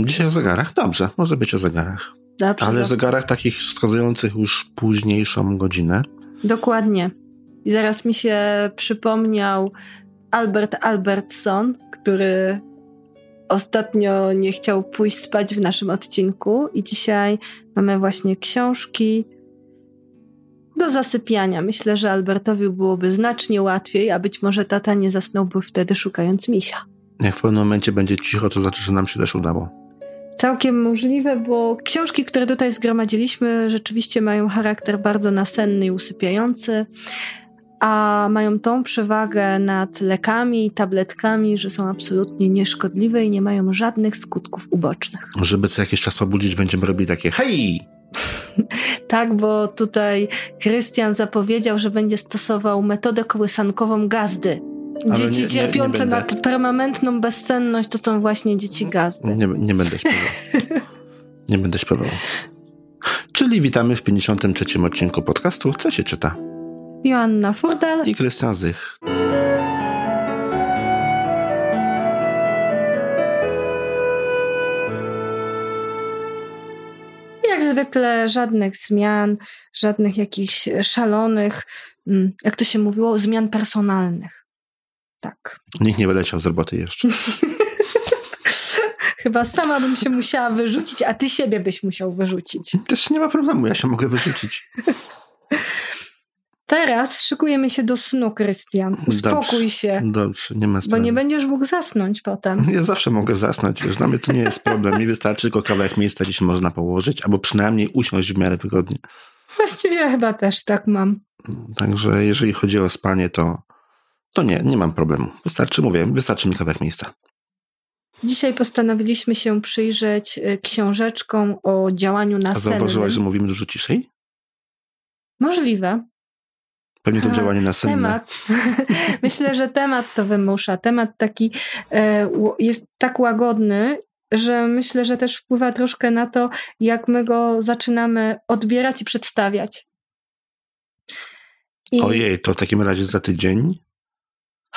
Dzisiaj o zegarach? Dobrze, może być o zegarach. Dobrze, Ale za- zegarach takich wskazujących już późniejszą godzinę. Dokładnie. I zaraz mi się przypomniał Albert Albertson, który ostatnio nie chciał pójść spać w naszym odcinku i dzisiaj mamy właśnie książki do zasypiania. Myślę, że Albertowi byłoby znacznie łatwiej, a być może tata nie zasnąłby wtedy szukając misia. Jak w pewnym momencie będzie cicho, to znaczy, że nam się też udało. Całkiem możliwe, bo książki, które tutaj zgromadziliśmy, rzeczywiście mają charakter bardzo nasenny i usypiający, a mają tą przewagę nad lekami i tabletkami, że są absolutnie nieszkodliwe i nie mają żadnych skutków ubocznych. Żeby co jakiś czas pobudzić, będziemy robili takie hej! Tak, bo tutaj Krystian zapowiedział, że będzie stosował metodę kołysankową gazdy. Ale Dzieci nie- nie- nie cierpiące będę. na permanentną bezsenność to są właśnie dzieci gazdy. Nie, nie będę śpiewał. Nie będę śpiewał. Czyli witamy w 53. odcinku podcastu Co się czyta? Joanna Furdal I Krystian Zych. Jak zwykle żadnych zmian, żadnych jakichś szalonych, mm, jak to się mówiło, zmian personalnych. Tak. Nikt nie wyleciał z roboty jeszcze. Chyba sama bym się musiała wyrzucić, a ty siebie byś musiał wyrzucić. Też nie ma problemu, ja się mogę wyrzucić. Teraz szykujemy się do snu, Krystian. Uspokój Dobrze. się, Dobrze, nie ma bo sprawy. nie będziesz mógł zasnąć potem. Ja zawsze mogę zasnąć, już dla mnie to nie jest problem. Mi wystarczy tylko kawałek miejsca, gdzie się można położyć, albo przynajmniej usiąść w miarę wygodnie. Właściwie chyba też tak mam. Także jeżeli chodzi o spanie, to, to nie, nie mam problemu. Wystarczy, mówię, wystarczy mi kawałek miejsca. Dzisiaj postanowiliśmy się przyjrzeć y, książeczkom o działaniu A zauważyłaś, że nasennym. mówimy dużo ciszej? Możliwe. Pewnie to Aha, działanie nasenne. Temat. Myślę, że temat to wymusza. Temat taki e, jest tak łagodny, że myślę, że też wpływa troszkę na to, jak my go zaczynamy odbierać i przedstawiać. I Ojej, to w takim razie za tydzień,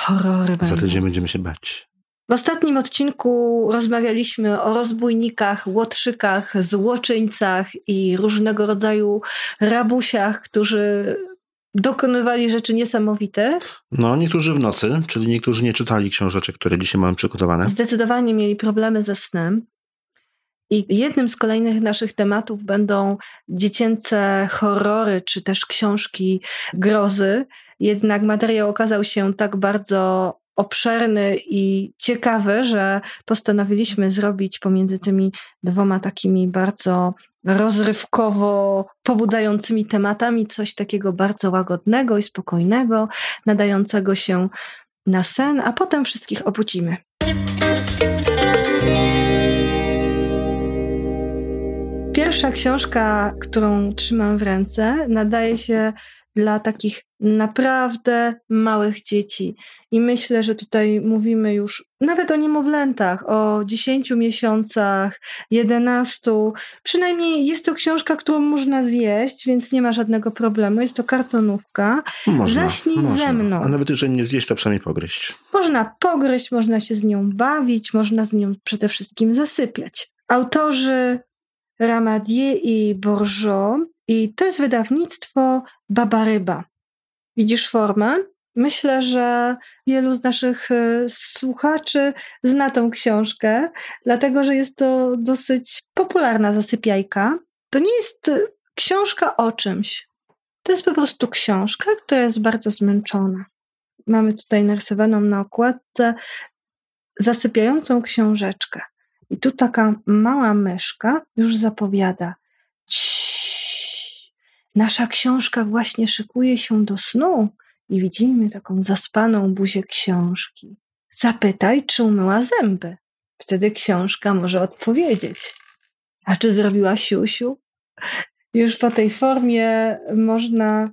horrory za będą. tydzień będziemy się bać. W ostatnim odcinku rozmawialiśmy o rozbójnikach, łotrzykach, złoczyńcach i różnego rodzaju rabusiach, którzy dokonywali rzeczy niesamowite. No, niektórzy w nocy, czyli niektórzy nie czytali książeczek, które dzisiaj mamy przygotowane. Zdecydowanie mieli problemy ze snem. I jednym z kolejnych naszych tematów będą dziecięce horrory, czy też książki grozy. Jednak materiał okazał się tak bardzo obszerny i ciekawy, że postanowiliśmy zrobić pomiędzy tymi dwoma takimi bardzo rozrywkowo pobudzającymi tematami coś takiego bardzo łagodnego i spokojnego, nadającego się na sen, a potem wszystkich obudzimy. Pierwsza książka, którą trzymam w ręce, nadaje się dla takich naprawdę małych dzieci. I myślę, że tutaj mówimy już nawet o niemowlętach, o 10 miesiącach, 11. Przynajmniej jest to książka, którą można zjeść, więc nie ma żadnego problemu. Jest to kartonówka. Można, Zaśnij można. ze mną. A nawet jeżeli nie zjeść, to przynajmniej pogryźć. Można pogryźć, można się z nią bawić, można z nią przede wszystkim zasypiać. Autorzy Ramadier i Bourgeot i to jest wydawnictwo Baba Ryba. Widzisz formę? Myślę, że wielu z naszych e, słuchaczy zna tą książkę, dlatego że jest to dosyć popularna zasypiajka. To nie jest e, książka o czymś. To jest po prostu książka, która jest bardzo zmęczona. Mamy tutaj narysowaną na okładce zasypiającą książeczkę. I tu taka mała myszka już zapowiada. Ciii, nasza książka właśnie szykuje się do snu i widzimy taką zaspaną buzię książki. Zapytaj, czy umyła zęby. Wtedy książka może odpowiedzieć. A czy zrobiła siusiu? Już po tej formie można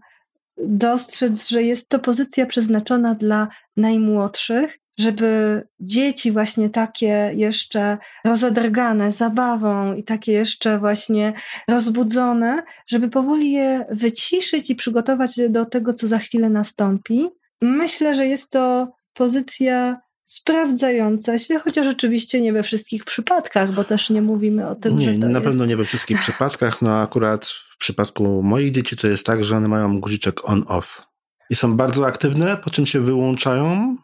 dostrzec, że jest to pozycja przeznaczona dla najmłodszych, żeby dzieci właśnie takie jeszcze rozedrgane zabawą i takie jeszcze właśnie rozbudzone, żeby powoli je wyciszyć i przygotować do tego, co za chwilę nastąpi. Myślę, że jest to pozycja sprawdzająca się, chociaż oczywiście nie we wszystkich przypadkach, bo też nie mówimy o tym, nie, że to na jest... pewno nie we wszystkich przypadkach. No akurat w przypadku moich dzieci to jest tak, że one mają guziczek on-off i są bardzo aktywne, po czym się wyłączają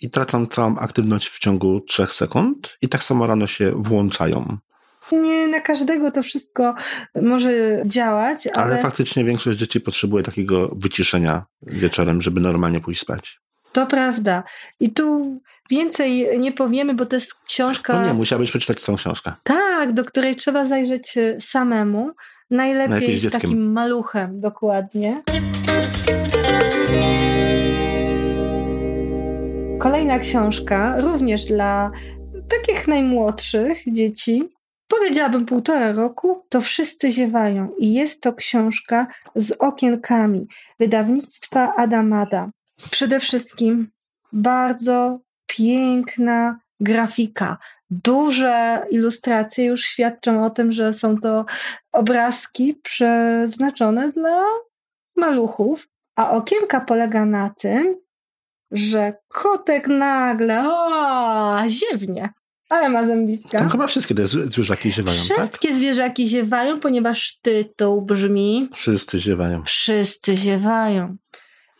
i tracą całą aktywność w ciągu trzech sekund i tak samo rano się włączają. Nie na każdego to wszystko może działać, ale... ale faktycznie większość dzieci potrzebuje takiego wyciszenia wieczorem, żeby normalnie pójść spać. To prawda. I tu więcej nie powiemy, bo to jest książka. No nie, musiałbyś przeczytać całą książkę. Tak, do której trzeba zajrzeć e, samemu. Najlepiej, Najlepiej z z takim maluchem, dokładnie. Kolejna książka, również dla takich najmłodszych dzieci. Powiedziałabym półtora roku, to wszyscy ziewają. I jest to książka z okienkami wydawnictwa Adamada. Przede wszystkim bardzo piękna grafika. Duże ilustracje już świadczą o tym, że są to obrazki przeznaczone dla maluchów, a okienka polega na tym, że kotek nagle o, ziewnie, ale ma zębiska. Tam chyba wszystkie te zw- zwierzaki ziewają, tak? Wszystkie zwierzaki ziewają, ponieważ tytuł brzmi Wszyscy ziewają. Wszyscy ziewają.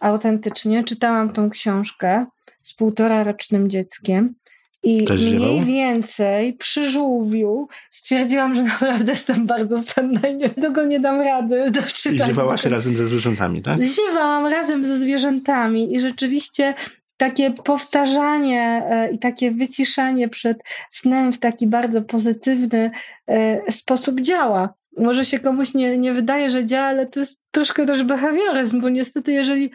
Autentycznie czytałam tą książkę z półtora rocznym dzieckiem i mniej więcej przy żółwiu stwierdziłam, że naprawdę jestem bardzo senna i niedługo nie dam rady I doczytać. ziewałaś bo- razem ze zwierzętami, tak? Ziewałam razem ze zwierzętami i rzeczywiście takie powtarzanie e, i takie wyciszanie przed snem w taki bardzo pozytywny e, sposób działa. Może się komuś nie, nie wydaje, że działa, ale to jest troszkę też behawioryzm, bo niestety jeżeli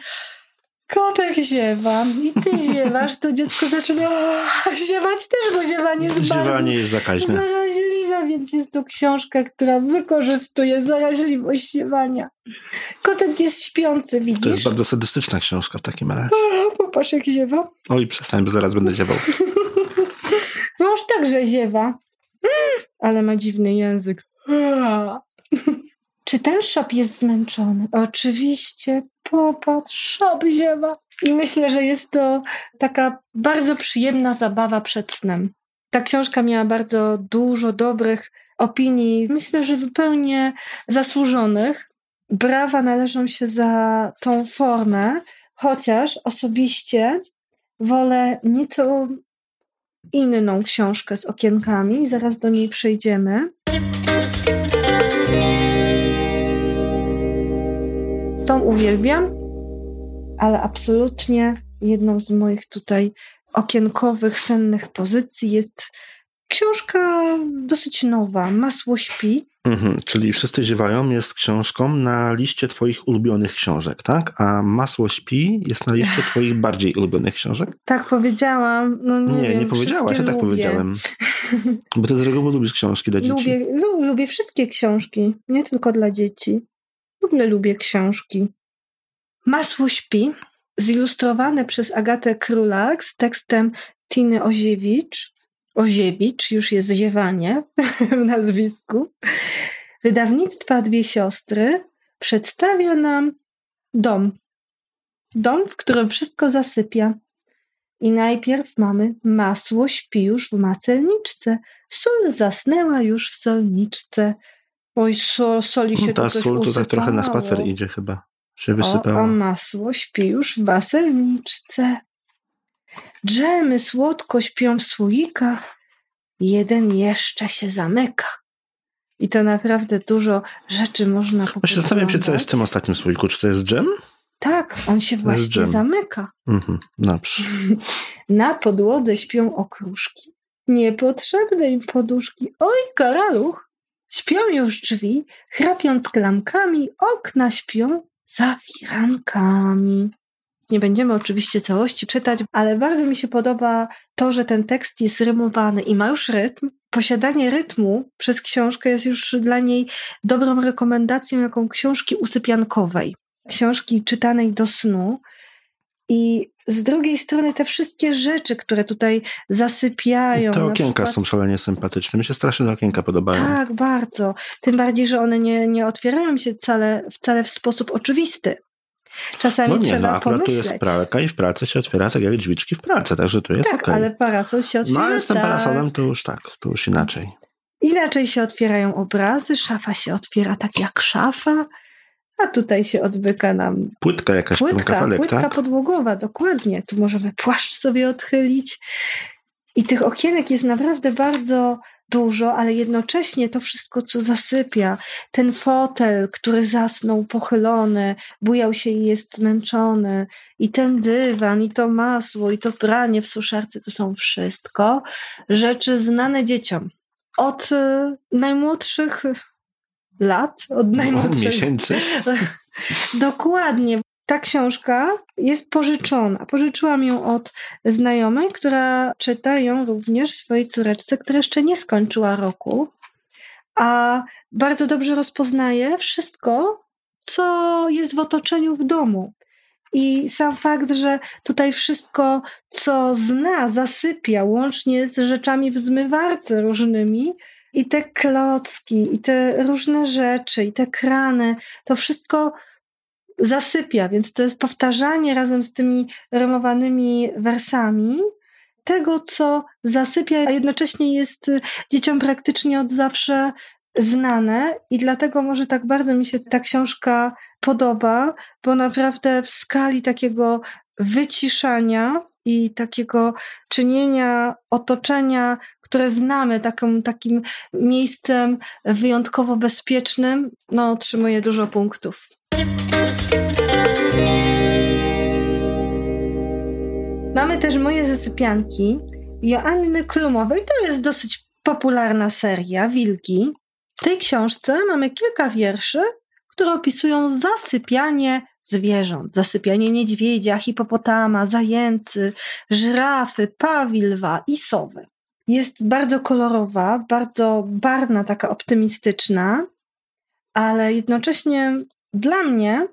kotek ziewa i ty ziewasz, to dziecko zaczyna ziewać też, bo ziewanie jest bardzo Ziewanie jest zakaźne. zaraźliwe, więc jest to książka, która wykorzystuje zaraźliwość ziewania. Kotek jest śpiący, To widzisz? jest bardzo sadystyczna książka w takim razie. Popatrz, jak ziewa. Oj, przestań, bo zaraz będę ziewał. Mąż także ziewa. Ale ma dziwny język. Czy ten szop jest zmęczony? Oczywiście. Popatrz, ziewa. I myślę, że jest to taka bardzo przyjemna zabawa przed snem. Ta książka miała bardzo dużo dobrych opinii, myślę, że zupełnie zasłużonych. Brawa należą się za tą formę, chociaż osobiście wolę nieco inną książkę z okienkami, zaraz do niej przejdziemy. Tą uwielbiam, ale absolutnie jedną z moich tutaj okienkowych, sennych pozycji jest książka dosyć nowa, Masło śpi. Mhm, czyli Wszyscy ziewają jest książką na liście twoich ulubionych książek, tak? A Masło śpi jest na liście twoich bardziej ulubionych książek? Tak powiedziałam. No nie, Nie, wiem, nie powiedziałaś, ja tak lubię. powiedziałem. Bo ty z reguły lubisz książki dla dzieci. Lubię, lu, lubię wszystkie książki, nie tylko dla dzieci. W ogóle lubię książki. Masło śpi, zilustrowane przez Agatę Królak z tekstem Tiny Oziewicz. Oziewicz, już jest ziewanie w nazwisku. Wydawnictwa Dwie Siostry przedstawia nam dom. Dom, w którym wszystko zasypia. I najpierw mamy masło śpi już w maselniczce. Sól zasnęła już w solniczce. Oj, so, soli się No, ta sól to tak trochę na spacer idzie chyba. Się O, wysypało. a masło śpi już w maselniczce. Dżemy słodko śpią w słoikach. Jeden jeszcze się zamyka. I to naprawdę dużo rzeczy można No się zastanawiam się, co jest w tym ostatnim słoiku. Czy to jest dżem? Tak, on się właśnie zamyka. Mhm, dobrze. Na podłodze śpią okruszki. Niepotrzebne im poduszki. Oj, karaluch! Śpią już drzwi, chrapiąc klamkami, okna śpią za firankami. Nie będziemy oczywiście całości czytać, ale bardzo mi się podoba to, że ten tekst jest rymowany i ma już rytm. Posiadanie rytmu przez książkę jest już dla niej dobrą rekomendacją, jaką książki usypiankowej, książki czytanej do snu. I z drugiej strony te wszystkie rzeczy, które tutaj zasypiają. Te okienka przykład- są szalenie sympatyczne. Mi się strasznie te okienka podobają. tak, bardzo. Tym bardziej, że one nie, nie otwierają się wcale, wcale w sposób oczywisty. Czasami no nie, trzeba no pomyśleć. tu jest pralka i w pralce się otwiera tak jak drzwiczki w pralce, także tu jest tak, okej. ale parasol się otwiera. No ale z tym tak. parasolem to już tak, to już inaczej. Inaczej się otwierają obrazy, szafa się otwiera tak jak szafa, a tutaj się odbyka nam Płytka jakaś, płytka, kafelek, płytka tak? podłogowa, dokładnie. Tu możemy płaszcz sobie odchylić. I tych okienek jest naprawdę bardzo dużo, ale jednocześnie to wszystko, co zasypia, ten fotel, który zasnął pochylony, bujał się i jest zmęczony, i ten dywan, i to masło, i to pranie w suszarce, to są wszystko rzeczy znane dzieciom. Od y, najmłodszych lat, od najmłodszych Miesięcy. Dokładnie. Ta książka jest pożyczona. Pożyczyłam ją od znajomej, która czyta ją również swojej córeczce, która jeszcze nie skończyła roku, a bardzo dobrze rozpoznaje wszystko, co jest w otoczeniu w domu. I sam fakt, że tutaj wszystko, co zna, zasypia, łącznie z rzeczami w zmywarce różnymi, i te klocki, i te różne rzeczy, i te krany, to wszystko zasypia, więc to jest powtarzanie razem z tymi rymowanymi wersami tego, co zasypia, a jednocześnie jest dzieciom praktycznie od zawsze znane. I dlatego może tak bardzo mi się ta książka podoba, bo naprawdę w skali takiego wyciszania i takiego czynienia otoczenia, które znamy, taką, takim miejscem wyjątkowo bezpiecznym, no otrzymuje dużo punktów. Mamy też moje zasypianki Joanny Klumowej. To jest dosyć popularna seria, Wilki. W tej książce mamy kilka wierszy, które opisują zasypianie zwierząt. Zasypianie niedźwiedzia, hipopotama, zajęcy, żyrafy, pawi, lwa i sowy. Jest bardzo kolorowa, bardzo barwna, taka optymistyczna, ale jednocześnie dla mnie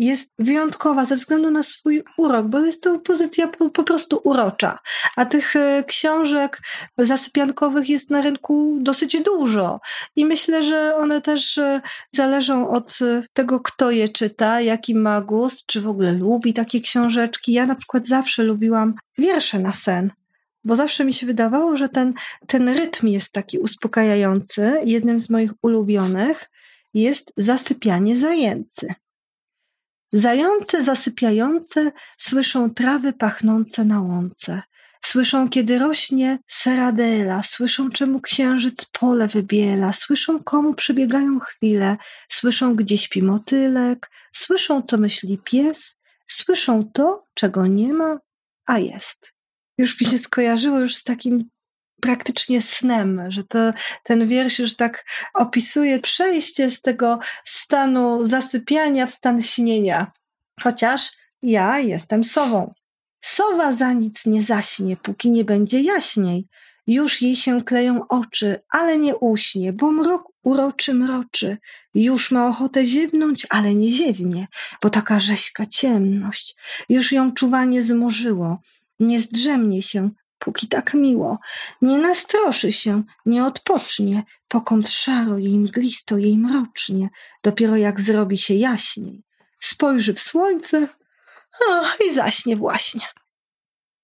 jest wyjątkowa ze względu na swój urok, bo jest to pozycja po, po prostu urocza. A tych e, książek zasypiankowych jest na rynku dosyć dużo. I myślę, że one też e, zależą od e, tego, kto je czyta, jaki ma gust, czy w ogóle lubi takie książeczki. Ja na przykład zawsze lubiłam wiersze na sen. Bo zawsze mi się wydawało, że ten, ten rytm jest taki uspokajający. Jednym z moich ulubionych jest zasypianie zajęcy. Zające zasypiające słyszą trawy pachnące na łące. Słyszą, kiedy rośnie seradela, słyszą, czemu księżyc pole wybiela, słyszą, komu przybiegają chwile, słyszą, gdzie śpi motylek, słyszą, co myśli pies, słyszą to, czego nie ma, a jest. Już mi się skojarzyło już z takim praktycznie snem, że to, ten wiersz już tak opisuje przejście z tego stanu zasypiania w stan śnienia. Chociaż ja jestem sową. Sowa za nic nie zaśnie, póki nie będzie jaśniej. Już jej się kleją oczy, ale nie uśnie, bo mrok uroczy mroczy. Już ma ochotę ziewnąć, ale nie ziewnie, bo taka rześka ciemność. Już ją czuwanie zmorzyło. Nie zdrzemnie się, póki tak miło. Nie nastroszy się, nie odpocznie, pokąd szaro jej mglisto, jej mrocznie, dopiero jak zrobi się jaśniej. Spojrzy w słońce o, i zaśnie właśnie.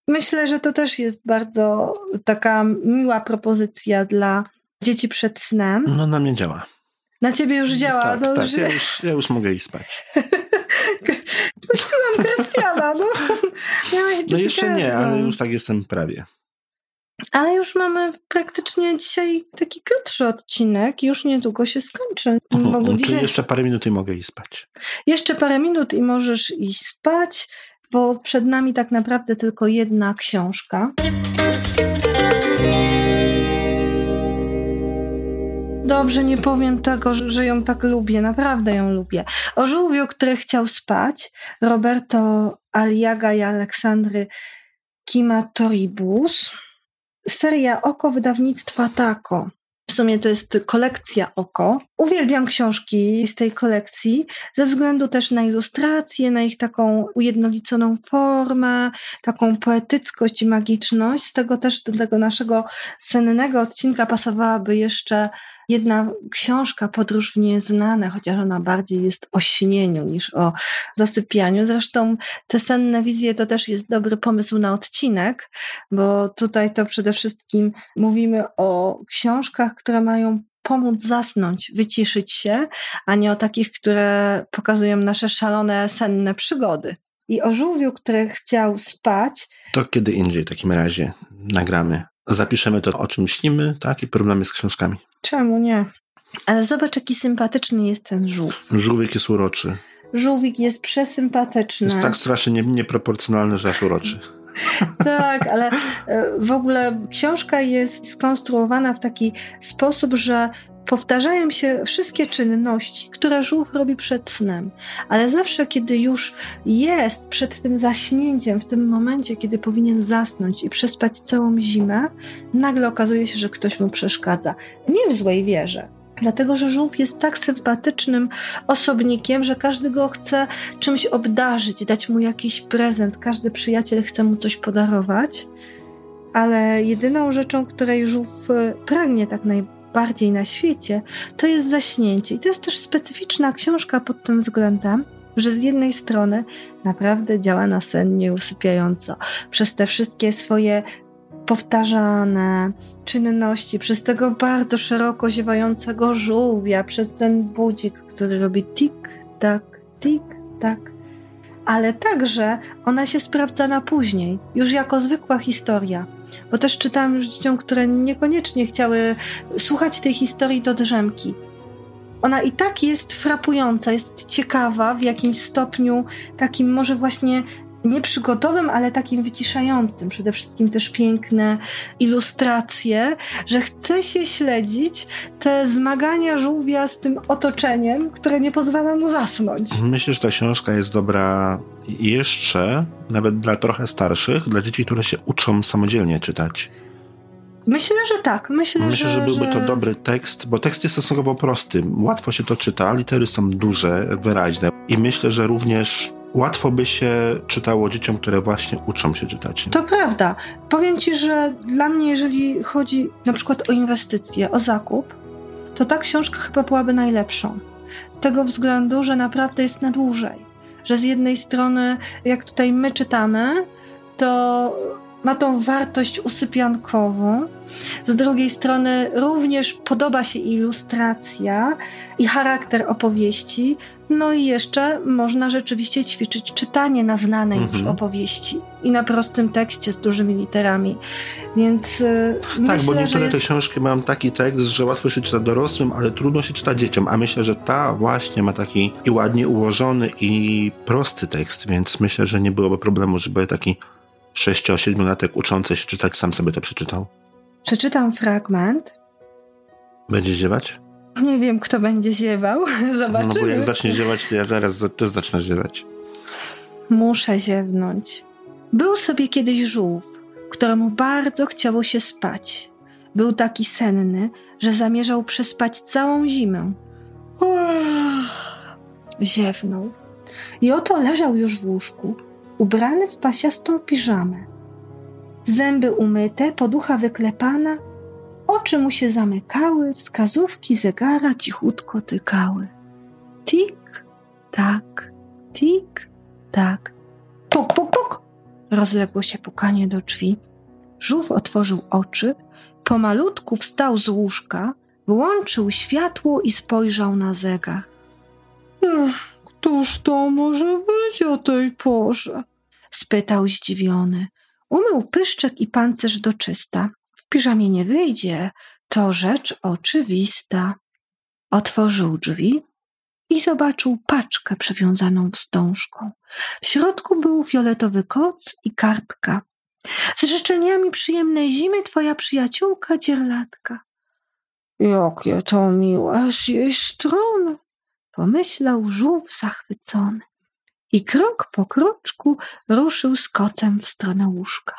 Myślę, że to też jest bardzo taka miła propozycja dla dzieci przed snem. No na mnie działa. Na ciebie już działa. Tak, no tak. już... Ja, już, ja już mogę iść spać. Puściłam Krystiana, no. Miałaś być No jeszcze nie, gwiazdą. ale już tak jestem prawie. Ale już mamy praktycznie dzisiaj taki krótszy odcinek, już niedługo się skończy. Mhm. Czyli dzisiaj... jeszcze parę minut i mogę iść spać. Jeszcze parę minut i możesz iść spać, bo przed nami tak naprawdę tylko jedna książka. Dobrze, nie powiem tego, że że ją tak lubię, naprawdę ją lubię. O żółwiu, który chciał spać, Roberto Aliaga i Aleksandry Kimatoribus. Seria Oko wydawnictwa Tako. W sumie to jest kolekcja Oko. Uwielbiam książki z tej kolekcji, ze względu też na ilustrację, na ich taką ujednoliconą formę, taką poetyckość i magiczność. Z tego też do tego naszego sennego odcinka pasowałaby jeszcze jedna książka, Podróż w nieznane, chociaż ona bardziej jest o śnieniu niż o zasypianiu. Zresztą te senne wizje to też jest dobry pomysł na odcinek, bo tutaj to przede wszystkim mówimy o książkach, które mają pomóc zasnąć, wyciszyć się, a nie o takich, które pokazują nasze szalone, senne przygody. I o żółwiu, który chciał spać. To kiedy indziej w takim razie nagramy. Zapiszemy to, o czym śnimy, tak? I porównamy z książkami. Czemu nie? Ale zobacz, jaki sympatyczny jest ten żółw. Żółwik jest uroczy. Żółwik jest przesympatyczny. Jest tak strasznie nieproporcjonalny, że aż uroczy. tak, ale e, w ogóle książka jest skonstruowana w taki sposób, że powtarzają się wszystkie czynności, które żółw robi przed snem, ale zawsze, kiedy już jest przed tym zaśnięciem, w tym momencie, kiedy powinien zasnąć i przespać całą zimę, nagle okazuje się, że ktoś mu przeszkadza. Nie w złej wierze, Dlatego, że żółw jest tak sympatycznym osobnikiem, że każdy go chce czymś obdarzyć, dać mu jakiś prezent. Każdy przyjaciel chce mu coś podarować. Ale jedyną rzeczą, której żółw pragnie tak najbardziej na świecie, to jest zaśnięcie. I to jest też specyficzna książka pod tym względem, że z jednej strony naprawdę działa nasennie usypiająco. Przez te wszystkie swoje powtarzane czynności, przez tego bardzo szeroko ziewającego żółwia, przez ten budzik, który robi tik-tak, tik-tak. Ale także ona się sprawdza na później, już jako zwykła historia. Bo też czytałam już dzieciom, które niekoniecznie chciały słuchać tej historii do drzemki. Ona i tak jest frapująca, jest ciekawa w jakimś stopniu, takim może właśnie nieprzygotowym, ale takim wyciszającym. Przede wszystkim też piękne ilustracje, że chce się śledzić te zmagania żółwia z tym otoczeniem, które nie pozwala mu zasnąć. Myślę, że ta książka jest dobra jeszcze, nawet dla trochę starszych, dla dzieci, które się uczą samodzielnie czytać. Myślę, że tak. Myślę, Myślę że, że byłby to dobry tekst, bo tekst jest stosunkowo prosty. Łatwo się to czyta, litery są duże, wyraźne. I myślę, że również łatwo by się czytało dzieciom, które właśnie uczą się czytać. To prawda. Powiem ci, że dla mnie, jeżeli chodzi na przykład o inwestycje, o zakup, to ta książka chyba byłaby najlepszą. Z tego względu, że naprawdę jest na dłużej. Że z jednej strony, jak tutaj my czytamy, to ma tą wartość usypiankową. Z drugiej strony również podoba się ilustracja i charakter opowieści. No i jeszcze można rzeczywiście ćwiczyć czytanie na znanej mhm. już opowieści i na prostym tekście z dużymi literami. Więc y, Tak, myślę, bo niektóre jest... te książki mają taki tekst, że łatwo się czyta dorosłym, ale trudno się czyta dzieciom. A myślę, że ta właśnie ma taki i ładnie ułożony i prosty tekst, więc myślę, że nie byłoby problemu, żeby taki 6-7-latek uczący się czytać sam sobie to przeczytał? Przeczytam fragment. Będzie ziewać? Nie wiem, kto będzie ziewał. Zobaczymy. No bo jak zacznie ziewać, to ja teraz też zacznę ziewać. Muszę ziewnąć. Był sobie kiedyś żółw, któremu bardzo chciało się spać. Był taki senny, że zamierzał przespać całą zimę. Ziewnął. I oto leżał już w łóżku, ubrany w pasiastą piżamę. Zęby umyte, poducha wyklepana, oczy mu się zamykały, wskazówki zegara cichutko tykały. Tik, tak, tik, tak. Puk, puk, puk! Rozległo się pukanie do drzwi. Żółw otworzył oczy, pomalutku wstał z łóżka, włączył światło i spojrzał na zegar. Któż to może być o tej porze? spytał zdziwiony. Umył pyszczek i pancerz do czysta. W piżamie nie wyjdzie, to rzecz oczywista. Otworzył drzwi i zobaczył paczkę przewiązaną wstążką. W środku był fioletowy koc i kartka. Z życzeniami przyjemnej zimy twoja przyjaciółka dzierlatka. Jakie to miłe z jej strony, pomyślał żółw zachwycony i krok po kroczku ruszył z kocem w stronę łóżka.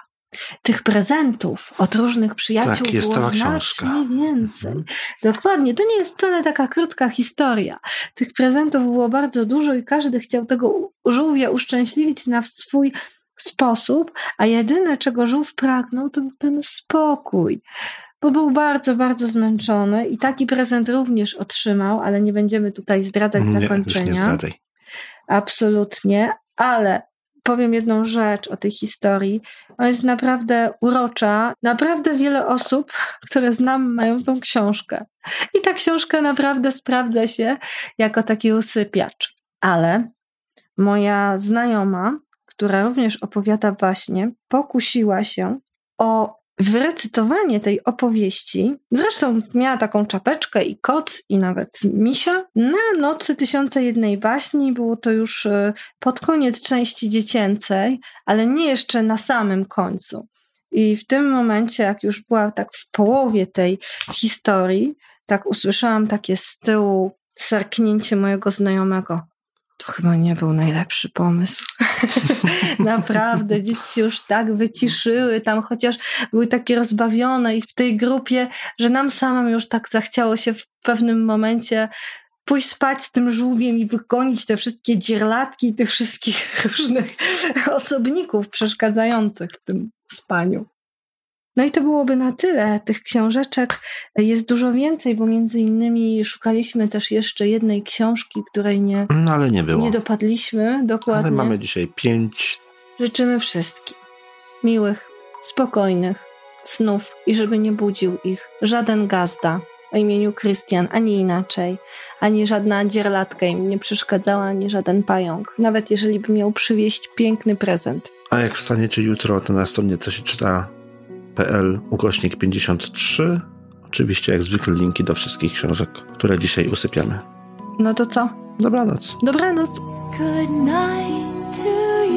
tych prezentów od różnych przyjaciół Tak, jest było znacznie książka. więcej. Mhm. Dokładnie, to nie jest wcale taka krótka historia. Tych prezentów było bardzo dużo i każdy chciał tego żółwia uszczęśliwić na swój sposób, a jedyne, czego żółw pragnął, to był ten spokój. Bo był bardzo, bardzo zmęczony i taki prezent również otrzymał, ale nie będziemy tutaj zdradzać Nie, już zakończenia. nie zdradzaj. Absolutnie, ale powiem jedną rzecz o tej historii. Ona jest naprawdę urocza. Naprawdę wiele osób, które znam, mają tą książkę. I ta książka naprawdę sprawdza się jako taki usypiacz. Ale moja znajoma, która również opowiada baśnie, pokusiła się o wyrecytowanie tej opowieści. Zresztą miała taką czapeczkę i koc i nawet misia. Na nocy tysiące jednej baśni było to już e, pod koniec części dziecięcej, ale nie jeszcze na samym końcu. I w tym momencie, jak już była tak w połowie tej historii, tak usłyszałam takie z tyłu serknięcie mojego znajomego. To chyba nie był najlepszy pomysł. Naprawdę, dzieci się już tak wyciszyły tam, chociaż były takie rozbawione i w tej grupie, że nam samym już tak zachciało się w pewnym momencie pójść spać z tym żółwiem i wygonić te wszystkie dzierlatki i tych wszystkich różnych osobników przeszkadzających w tym spaniu. No i to byłoby na tyle. Tych książeczek jest dużo więcej, bo między innymi szukaliśmy też jeszcze jednej książki, której nie, No ale nie było. nie dopadliśmy dokładnie. ale mamy dzisiaj pięć. Życzymy wszystkim miłych, spokojnych snów i żeby nie budził ich żaden gazda o imieniu Krystian, ani inaczej, ani żadna dzierlatka im nie przeszkadzała, ani żaden pająk, nawet jeżeli by miał przywieźć piękny prezent. A jak wstaniecie jutro, to na stronie coś ukośnik 53. Oczywiście jak zwykle linki do wszystkich książek, które dzisiaj usypiamy. No to co? Dobranoc. Dobranoc! Good night to you.